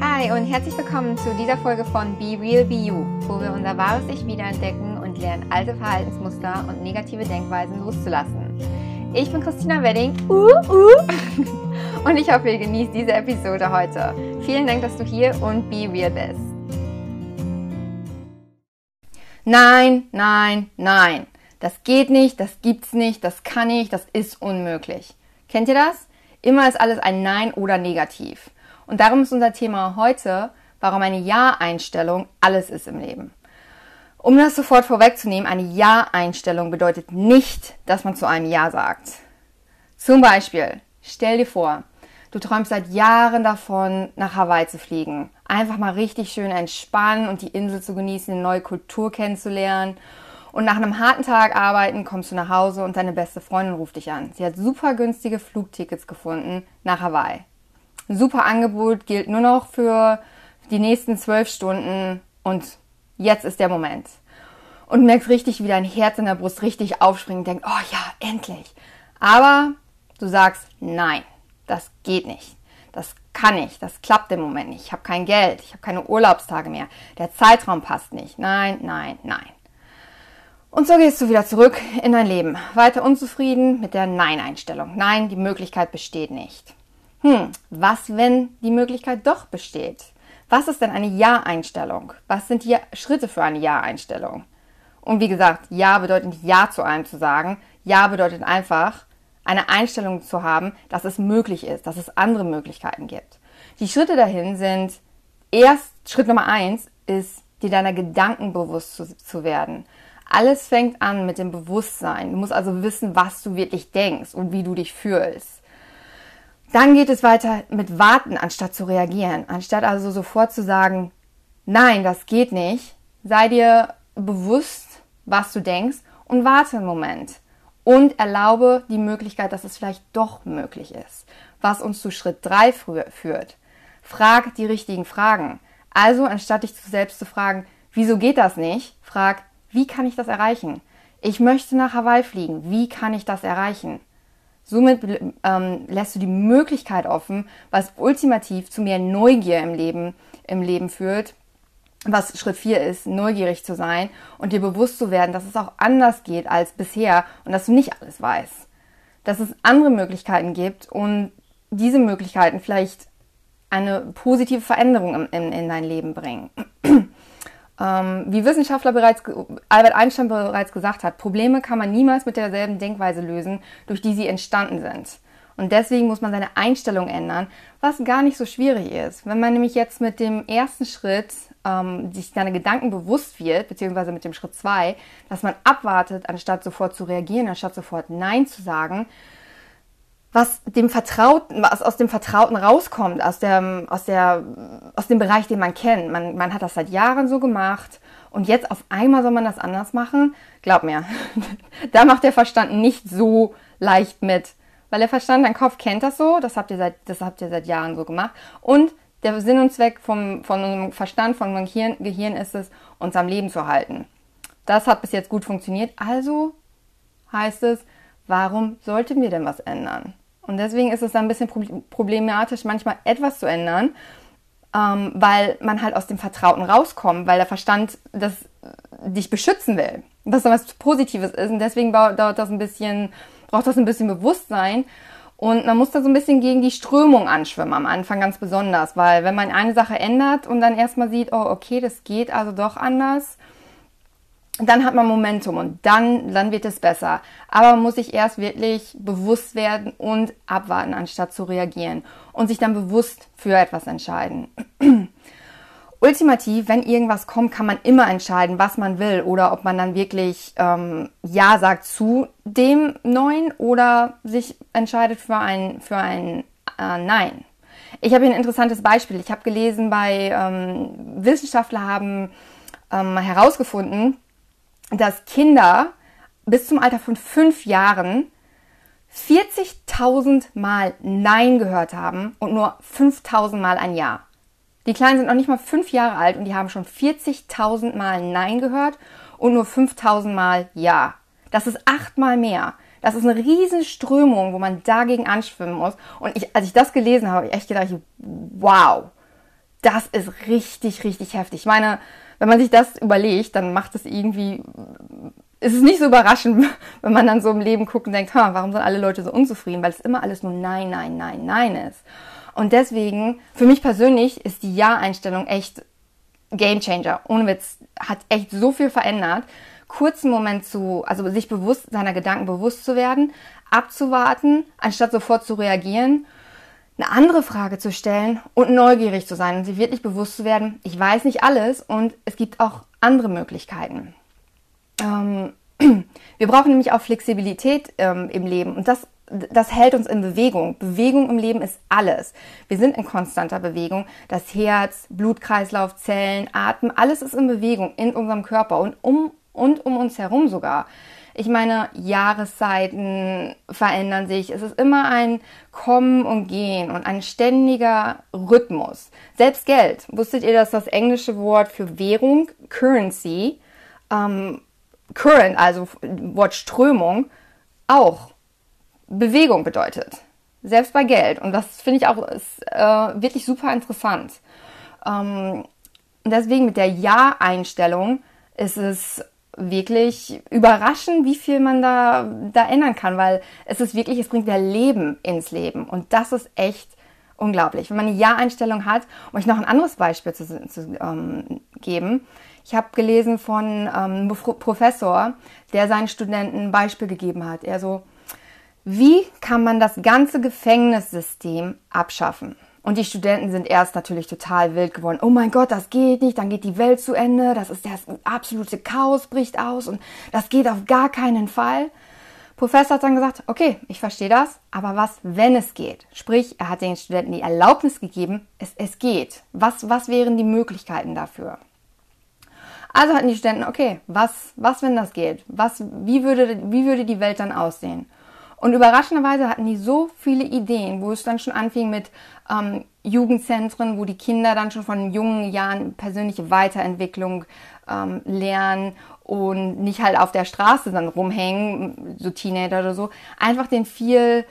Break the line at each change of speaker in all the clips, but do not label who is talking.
Hi und herzlich willkommen zu dieser Folge von Be Real Be You, wo wir unser wahres Ich wiederentdecken und lernen, alte Verhaltensmuster und negative Denkweisen loszulassen. Ich bin Christina Wedding uh, uh, und ich hoffe, ihr genießt diese Episode heute. Vielen Dank, dass du hier und Be Real bist. Nein, nein, nein. Das geht nicht, das gibt's nicht, das kann ich, das ist unmöglich. Kennt ihr das? Immer ist alles ein Nein oder negativ. Und darum ist unser Thema heute, warum eine Ja-Einstellung alles ist im Leben. Um das sofort vorwegzunehmen, eine Ja-Einstellung bedeutet nicht, dass man zu einem Ja sagt. Zum Beispiel, stell dir vor, du träumst seit Jahren davon, nach Hawaii zu fliegen. Einfach mal richtig schön entspannen und die Insel zu genießen, eine neue Kultur kennenzulernen. Und nach einem harten Tag arbeiten kommst du nach Hause und deine beste Freundin ruft dich an. Sie hat super günstige Flugtickets gefunden nach Hawaii super Angebot, gilt nur noch für die nächsten zwölf Stunden und jetzt ist der Moment. Und du merkst richtig, wie dein Herz in der Brust richtig aufspringt und denkst, oh ja, endlich. Aber du sagst, nein, das geht nicht. Das kann nicht, das klappt im Moment nicht. Ich habe kein Geld, ich habe keine Urlaubstage mehr. Der Zeitraum passt nicht. Nein, nein, nein. Und so gehst du wieder zurück in dein Leben. Weiter unzufrieden mit der Nein-Einstellung. Nein, die Möglichkeit besteht nicht hm, was, wenn die Möglichkeit doch besteht? Was ist denn eine Ja-Einstellung? Was sind die Schritte für eine Ja-Einstellung? Und wie gesagt, Ja bedeutet nicht Ja zu allem zu sagen. Ja bedeutet einfach, eine Einstellung zu haben, dass es möglich ist, dass es andere Möglichkeiten gibt. Die Schritte dahin sind, erst Schritt Nummer eins ist, dir deiner Gedanken bewusst zu, zu werden. Alles fängt an mit dem Bewusstsein. Du musst also wissen, was du wirklich denkst und wie du dich fühlst. Dann geht es weiter mit Warten, anstatt zu reagieren. Anstatt also sofort zu sagen, nein, das geht nicht, sei dir bewusst, was du denkst und warte einen Moment. Und erlaube die Möglichkeit, dass es vielleicht doch möglich ist. Was uns zu Schritt 3 führt. Frag die richtigen Fragen. Also, anstatt dich selbst zu fragen, wieso geht das nicht, frag, wie kann ich das erreichen? Ich möchte nach Hawaii fliegen. Wie kann ich das erreichen? Somit ähm, lässt du die Möglichkeit offen, was ultimativ zu mehr Neugier im Leben, im Leben führt, was Schritt 4 ist, neugierig zu sein und dir bewusst zu werden, dass es auch anders geht als bisher und dass du nicht alles weißt. Dass es andere Möglichkeiten gibt und diese Möglichkeiten vielleicht eine positive Veränderung in, in, in dein Leben bringen. Ähm, wie Wissenschaftler bereits, Albert Einstein bereits gesagt hat, Probleme kann man niemals mit derselben Denkweise lösen, durch die sie entstanden sind. Und deswegen muss man seine Einstellung ändern, was gar nicht so schwierig ist. Wenn man nämlich jetzt mit dem ersten Schritt ähm, sich seine Gedanken bewusst wird, beziehungsweise mit dem Schritt zwei, dass man abwartet, anstatt sofort zu reagieren, anstatt sofort Nein zu sagen, was dem Vertrauten, was aus dem Vertrauten rauskommt, aus dem, aus der, aus dem Bereich, den man kennt. Man, man hat das seit Jahren so gemacht und jetzt auf einmal soll man das anders machen. Glaub mir, da macht der Verstand nicht so leicht mit. Weil der Verstand, dein Kopf kennt das so, das habt ihr seit, das habt ihr seit Jahren so gemacht. Und der Sinn und Zweck vom, von unserem Verstand, von unserem Gehirn, Gehirn ist es, uns am Leben zu halten. Das hat bis jetzt gut funktioniert. Also heißt es, warum sollten wir denn was ändern? Und deswegen ist es dann ein bisschen problematisch, manchmal etwas zu ändern, ähm, weil man halt aus dem Vertrauten rauskommt, weil der Verstand das dich beschützen will, was dann was Positives ist. Und deswegen dauert das ein bisschen, braucht das ein bisschen Bewusstsein. Und man muss da so ein bisschen gegen die Strömung anschwimmen, am Anfang ganz besonders, weil wenn man eine Sache ändert und dann erstmal sieht, oh, okay, das geht also doch anders, dann hat man Momentum und dann, dann wird es besser. Aber man muss sich erst wirklich bewusst werden und abwarten, anstatt zu reagieren und sich dann bewusst für etwas entscheiden. Ultimativ, wenn irgendwas kommt, kann man immer entscheiden, was man will oder ob man dann wirklich ähm, Ja sagt zu dem Neuen oder sich entscheidet für ein, für ein äh, Nein. Ich habe hier ein interessantes Beispiel. Ich habe gelesen, bei ähm, Wissenschaftler haben ähm, herausgefunden, dass Kinder bis zum Alter von fünf Jahren 40.000 Mal Nein gehört haben und nur 5.000 Mal ein Ja. Die Kleinen sind noch nicht mal fünf Jahre alt und die haben schon 40.000 Mal Nein gehört und nur 5.000 Mal Ja. Das ist achtmal mehr. Das ist eine riesen Strömung, wo man dagegen anschwimmen muss. Und ich, als ich das gelesen habe, habe ich echt gedacht, wow, das ist richtig, richtig heftig. Ich meine, wenn man sich das überlegt, dann macht es irgendwie, ist es nicht so überraschend, wenn man dann so im Leben guckt und denkt, ha, warum sind alle Leute so unzufrieden? Weil es immer alles nur Nein, Nein, Nein, Nein ist. Und deswegen, für mich persönlich ist die Ja-Einstellung echt Game Changer. Ohne Witz, hat echt so viel verändert. Kurzen Moment zu, also sich bewusst, seiner Gedanken bewusst zu werden, abzuwarten, anstatt sofort zu reagieren eine andere Frage zu stellen und neugierig zu sein und sich wirklich bewusst zu werden, ich weiß nicht alles und es gibt auch andere Möglichkeiten. Ähm, wir brauchen nämlich auch Flexibilität ähm, im Leben und das, das hält uns in Bewegung. Bewegung im Leben ist alles. Wir sind in konstanter Bewegung. Das Herz, Blutkreislauf, Zellen, Atem, alles ist in Bewegung in unserem Körper und um, und um uns herum sogar. Ich meine, Jahreszeiten verändern sich. Es ist immer ein Kommen und Gehen und ein ständiger Rhythmus. Selbst Geld. Wusstet ihr, dass das englische Wort für Währung, Currency, ähm, Current, also Wort Strömung, auch Bewegung bedeutet. Selbst bei Geld. Und das finde ich auch ist, äh, wirklich super interessant. Ähm, deswegen mit der Ja-Einstellung ist es wirklich überraschen, wie viel man da, da ändern kann, weil es ist wirklich, es bringt ja Leben ins Leben und das ist echt unglaublich. Wenn man eine Ja-Einstellung hat, um euch noch ein anderes Beispiel zu, zu ähm, geben. Ich habe gelesen von ähm, einem Professor, der seinen Studenten ein Beispiel gegeben hat. Er so, wie kann man das ganze Gefängnissystem abschaffen? Und die Studenten sind erst natürlich total wild geworden. Oh mein Gott, das geht nicht, dann geht die Welt zu Ende, das ist das absolute Chaos bricht aus und das geht auf gar keinen Fall. Professor hat dann gesagt, okay, ich verstehe das, aber was, wenn es geht? Sprich, er hat den Studenten die Erlaubnis gegeben, es, es geht. Was, was wären die Möglichkeiten dafür? Also hatten die Studenten, okay, was, was, wenn das geht? Was, wie würde, wie würde die Welt dann aussehen? Und überraschenderweise hatten die so viele Ideen, wo es dann schon anfing mit ähm, Jugendzentren, wo die Kinder dann schon von jungen Jahren persönliche Weiterentwicklung ähm, lernen und nicht halt auf der Straße dann rumhängen, so Teenager oder so. Einfach den viel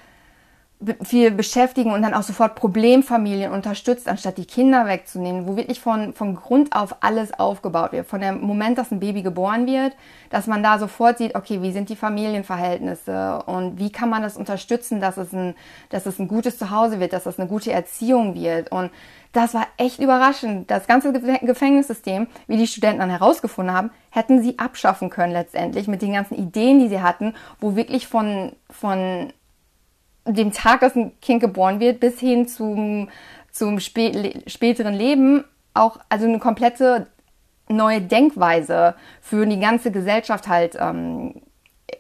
viel beschäftigen und dann auch sofort Problemfamilien unterstützt, anstatt die Kinder wegzunehmen, wo wirklich von, von Grund auf alles aufgebaut wird. Von dem Moment, dass ein Baby geboren wird, dass man da sofort sieht, okay, wie sind die Familienverhältnisse und wie kann man das unterstützen, dass es ein, dass es ein gutes Zuhause wird, dass es eine gute Erziehung wird. Und das war echt überraschend. Das ganze Gefängnissystem, wie die Studenten dann herausgefunden haben, hätten sie abschaffen können letztendlich mit den ganzen Ideen, die sie hatten, wo wirklich von, von dem Tag, dass ein Kind geboren wird, bis hin zum, zum spä späteren Leben auch also eine komplette neue Denkweise für die ganze Gesellschaft halt ähm,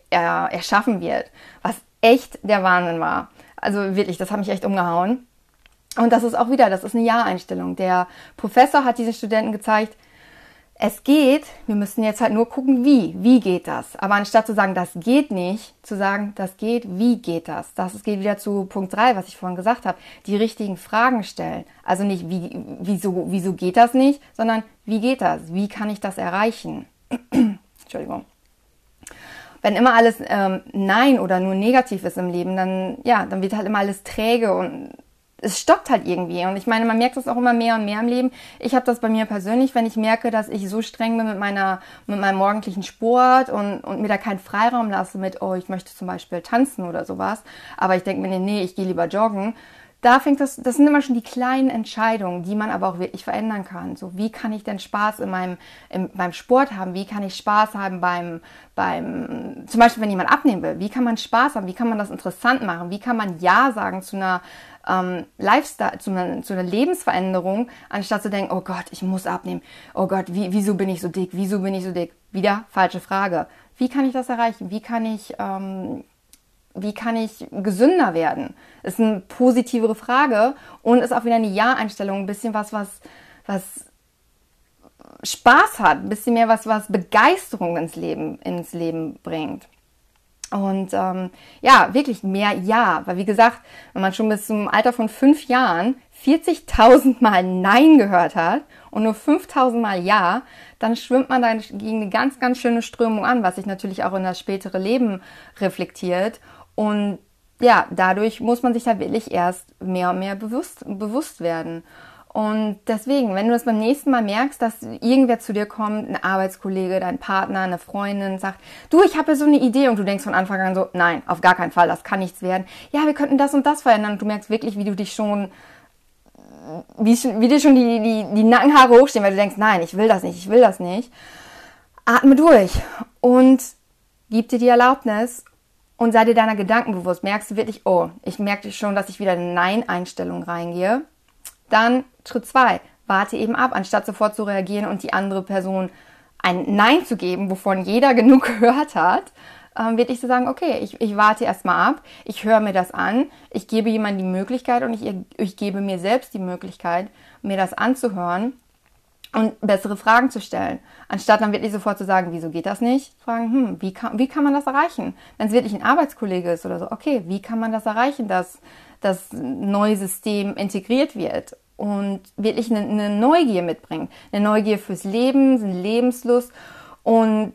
er, erschaffen wird, was echt der Wahnsinn war. Also wirklich, das hat mich echt umgehauen. Und das ist auch wieder, das ist eine Ja-Einstellung. Der Professor hat diesen Studenten gezeigt, es geht, wir müssen jetzt halt nur gucken, wie. Wie geht das? Aber anstatt zu sagen, das geht nicht, zu sagen, das geht, wie geht das? Das geht wieder zu Punkt 3, was ich vorhin gesagt habe. Die richtigen Fragen stellen. Also nicht, wie, wieso, wieso geht das nicht, sondern wie geht das? Wie kann ich das erreichen? Entschuldigung. Wenn immer alles ähm, Nein oder nur negativ ist im Leben, dann, ja, dann wird halt immer alles träge und es stoppt halt irgendwie. Und ich meine, man merkt das auch immer mehr und mehr im Leben. Ich habe das bei mir persönlich, wenn ich merke, dass ich so streng bin mit meiner, mit meinem morgendlichen Sport und, und mir da keinen Freiraum lasse mit, oh, ich möchte zum Beispiel tanzen oder sowas. Aber ich denke mir, nee, ich gehe lieber joggen. Da fängt das, das sind immer schon die kleinen Entscheidungen, die man aber auch wirklich verändern kann. So, wie kann ich denn Spaß in meinem, in, beim Sport haben? Wie kann ich Spaß haben beim, beim, zum Beispiel, wenn jemand abnehmen will? Wie kann man Spaß haben? Wie kann man das interessant machen? Wie kann man Ja sagen zu einer, ähm, Lifestyle, zu einer, zu einer Lebensveränderung, anstatt zu denken, oh Gott, ich muss abnehmen. Oh Gott, wie, wieso bin ich so dick? Wieso bin ich so dick? Wieder falsche Frage. Wie kann ich das erreichen? Wie kann ich, ähm, wie kann ich gesünder werden? Ist eine positivere Frage und ist auch wieder eine Ja-Einstellung, ein bisschen was, was, was Spaß hat, ein bisschen mehr was, was Begeisterung ins Leben, ins Leben bringt. Und ähm, ja, wirklich mehr Ja. Weil wie gesagt, wenn man schon bis zum Alter von fünf Jahren 40.000 Mal Nein gehört hat und nur 5.000 Mal Ja, dann schwimmt man da gegen eine ganz, ganz schöne Strömung an, was sich natürlich auch in das spätere Leben reflektiert. Und ja, dadurch muss man sich da wirklich erst mehr und mehr bewusst, bewusst werden. Und deswegen, wenn du das beim nächsten Mal merkst, dass irgendwer zu dir kommt, ein Arbeitskollege, dein Partner, eine Freundin, sagt, du, ich habe so eine Idee und du denkst von Anfang an so, nein, auf gar keinen Fall, das kann nichts werden. Ja, wir könnten das und das verändern und du merkst wirklich, wie du dich schon, wie, wie dir schon die, die, die Nackenhaare hochstehen, weil du denkst, nein, ich will das nicht, ich will das nicht. Atme durch und gib dir die Erlaubnis und sei dir deiner Gedanken bewusst. Merkst du wirklich, oh, ich merke schon, dass ich wieder in Nein-Einstellung reingehe dann Schritt zwei, warte eben ab, anstatt sofort zu reagieren und die andere Person ein Nein zu geben, wovon jeder genug gehört hat, ähm, wirklich zu sagen, okay, ich, ich warte erstmal ab, ich höre mir das an, ich gebe jemandem die Möglichkeit und ich, ich gebe mir selbst die Möglichkeit, mir das anzuhören und bessere Fragen zu stellen. Anstatt dann wirklich sofort zu sagen, wieso geht das nicht? Fragen, hm, wie kann, wie kann man das erreichen? Wenn es wirklich ein Arbeitskollege ist oder so, okay, wie kann man das erreichen, dass das neue System integriert wird? und wirklich eine, eine Neugier mitbringt. Eine Neugier fürs Leben, eine Lebenslust und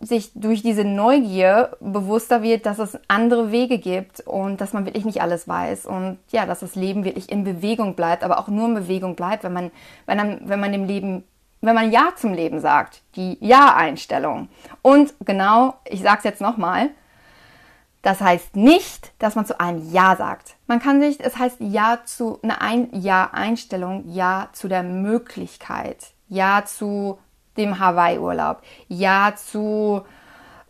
sich durch diese Neugier bewusster wird, dass es andere Wege gibt und dass man wirklich nicht alles weiß und ja, dass das Leben wirklich in Bewegung bleibt, aber auch nur in Bewegung bleibt, wenn man, wenn man, wenn man dem Leben, wenn man Ja zum Leben sagt, die Ja-Einstellung. Und genau, ich sage es jetzt nochmal, das heißt nicht, dass man zu einem Ja sagt. Man kann sich, es heißt Ja zu einer ein Ja-Einstellung, Ja zu der Möglichkeit, Ja zu dem Hawaii-Urlaub, Ja zu,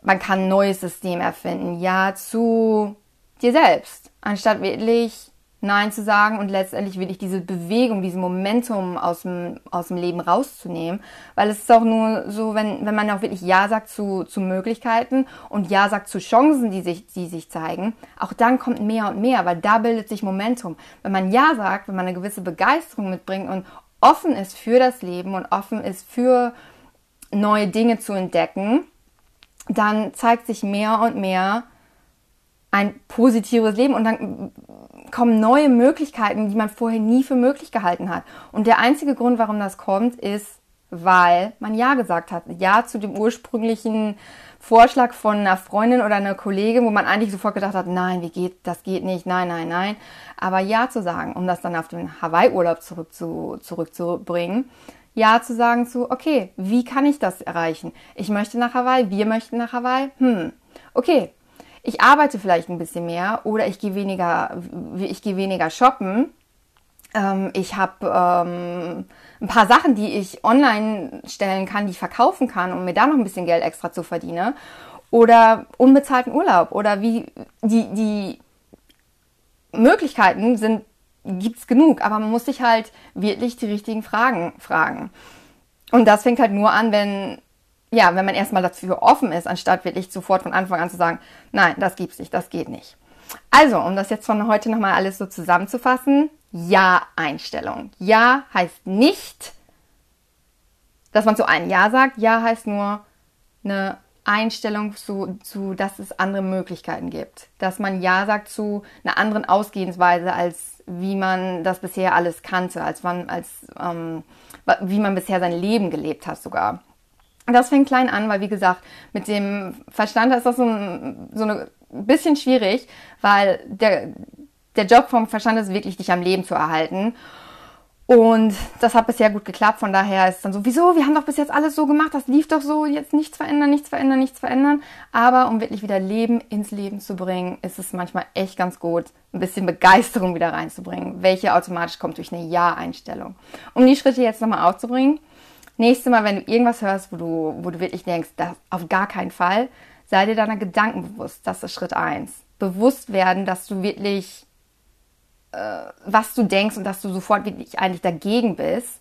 man kann ein neues System erfinden, Ja zu dir selbst, anstatt wirklich Nein zu sagen und letztendlich wirklich diese Bewegung, diesen Momentum aus dem, aus dem Leben rauszunehmen. Weil es ist auch nur so, wenn, wenn man auch wirklich Ja sagt zu, zu Möglichkeiten und Ja sagt zu Chancen, die sich, die sich zeigen, auch dann kommt mehr und mehr, weil da bildet sich Momentum. Wenn man Ja sagt, wenn man eine gewisse Begeisterung mitbringt und offen ist für das Leben und offen ist für neue Dinge zu entdecken, dann zeigt sich mehr und mehr ein positives Leben und dann kommen neue Möglichkeiten, die man vorher nie für möglich gehalten hat. Und der einzige Grund, warum das kommt, ist, weil man Ja gesagt hat. Ja zu dem ursprünglichen Vorschlag von einer Freundin oder einer Kollegin, wo man eigentlich sofort gedacht hat, nein, wie geht, das geht nicht, nein, nein, nein. Aber Ja zu sagen, um das dann auf den Hawaii-Urlaub zurück zu, zurückzubringen. Ja zu sagen zu, okay, wie kann ich das erreichen? Ich möchte nach Hawaii, wir möchten nach Hawaii. Hm, okay, ich arbeite vielleicht ein bisschen mehr oder ich gehe weniger, ich gehe weniger shoppen. Ähm, ich habe ähm, ein paar Sachen, die ich online stellen kann, die ich verkaufen kann, um mir da noch ein bisschen Geld extra zu verdienen. Oder unbezahlten Urlaub. Oder wie die, die Möglichkeiten sind, gibt's genug, aber man muss sich halt wirklich die richtigen Fragen fragen. Und das fängt halt nur an, wenn ja, wenn man erstmal dafür offen ist, anstatt wirklich sofort von Anfang an zu sagen, nein, das gibt's nicht, das geht nicht. Also, um das jetzt von heute nochmal alles so zusammenzufassen, Ja-Einstellung. Ja heißt nicht, dass man zu einem Ja sagt. Ja heißt nur eine Einstellung zu, zu, dass es andere Möglichkeiten gibt. Dass man Ja sagt zu einer anderen Ausgehensweise, als wie man das bisher alles kannte, als, man, als ähm, wie man bisher sein Leben gelebt hat sogar. Das fängt klein an, weil wie gesagt, mit dem Verstand ist das so ein, so ein bisschen schwierig, weil der, der Job vom Verstand ist wirklich, dich am Leben zu erhalten. Und das hat bisher gut geklappt, von daher ist dann so, wieso, wir haben doch bis jetzt alles so gemacht, das lief doch so, jetzt nichts verändern, nichts verändern, nichts verändern. Aber um wirklich wieder Leben ins Leben zu bringen, ist es manchmal echt ganz gut, ein bisschen Begeisterung wieder reinzubringen, welche automatisch kommt durch eine Ja-Einstellung. Um die Schritte jetzt nochmal aufzubringen, nächste Mal, wenn du irgendwas hörst, wo du, wo du wirklich denkst, das auf gar keinen Fall, sei dir deiner Gedanken bewusst. Das ist Schritt eins. Bewusst werden, dass du wirklich, was du denkst und dass du sofort wirklich eigentlich dagegen bist.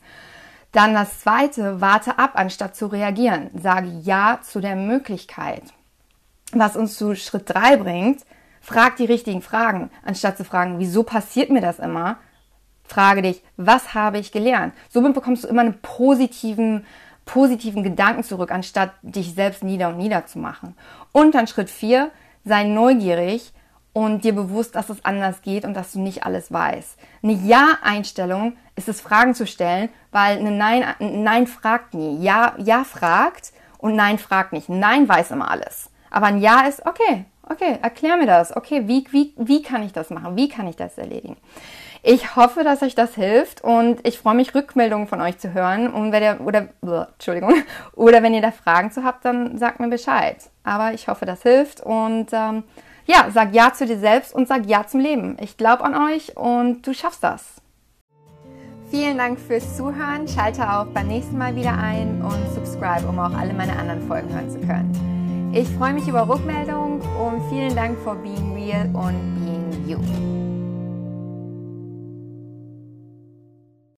Dann das zweite, warte ab, anstatt zu reagieren. Sage Ja zu der Möglichkeit. Was uns zu Schritt drei bringt, frag die richtigen Fragen, anstatt zu fragen, wieso passiert mir das immer, Frage dich, was habe ich gelernt? Somit bekommst du immer einen positiven, positiven Gedanken zurück, anstatt dich selbst nieder und nieder zu machen. Und dann Schritt vier, sei neugierig und dir bewusst, dass es anders geht und dass du nicht alles weißt. Eine Ja-Einstellung ist es, Fragen zu stellen, weil eine Nein, ein Nein fragt nie. Ja, Ja fragt und Nein fragt nicht. Nein weiß immer alles. Aber ein Ja ist, okay, okay, erklär mir das. Okay, wie, wie, wie kann ich das machen? Wie kann ich das erledigen? Ich hoffe, dass euch das hilft und ich freue mich, Rückmeldungen von euch zu hören. Und wenn ihr, oder, Entschuldigung, oder wenn ihr da Fragen zu habt, dann sagt mir Bescheid. Aber ich hoffe, das hilft und ähm, ja, sag Ja zu dir selbst und sag Ja zum Leben. Ich glaube an euch und du schaffst das. Vielen Dank fürs Zuhören. Schalte auch beim nächsten Mal wieder ein und subscribe, um auch alle meine anderen Folgen hören zu können. Ich freue mich über Rückmeldung und vielen Dank for being real und being you.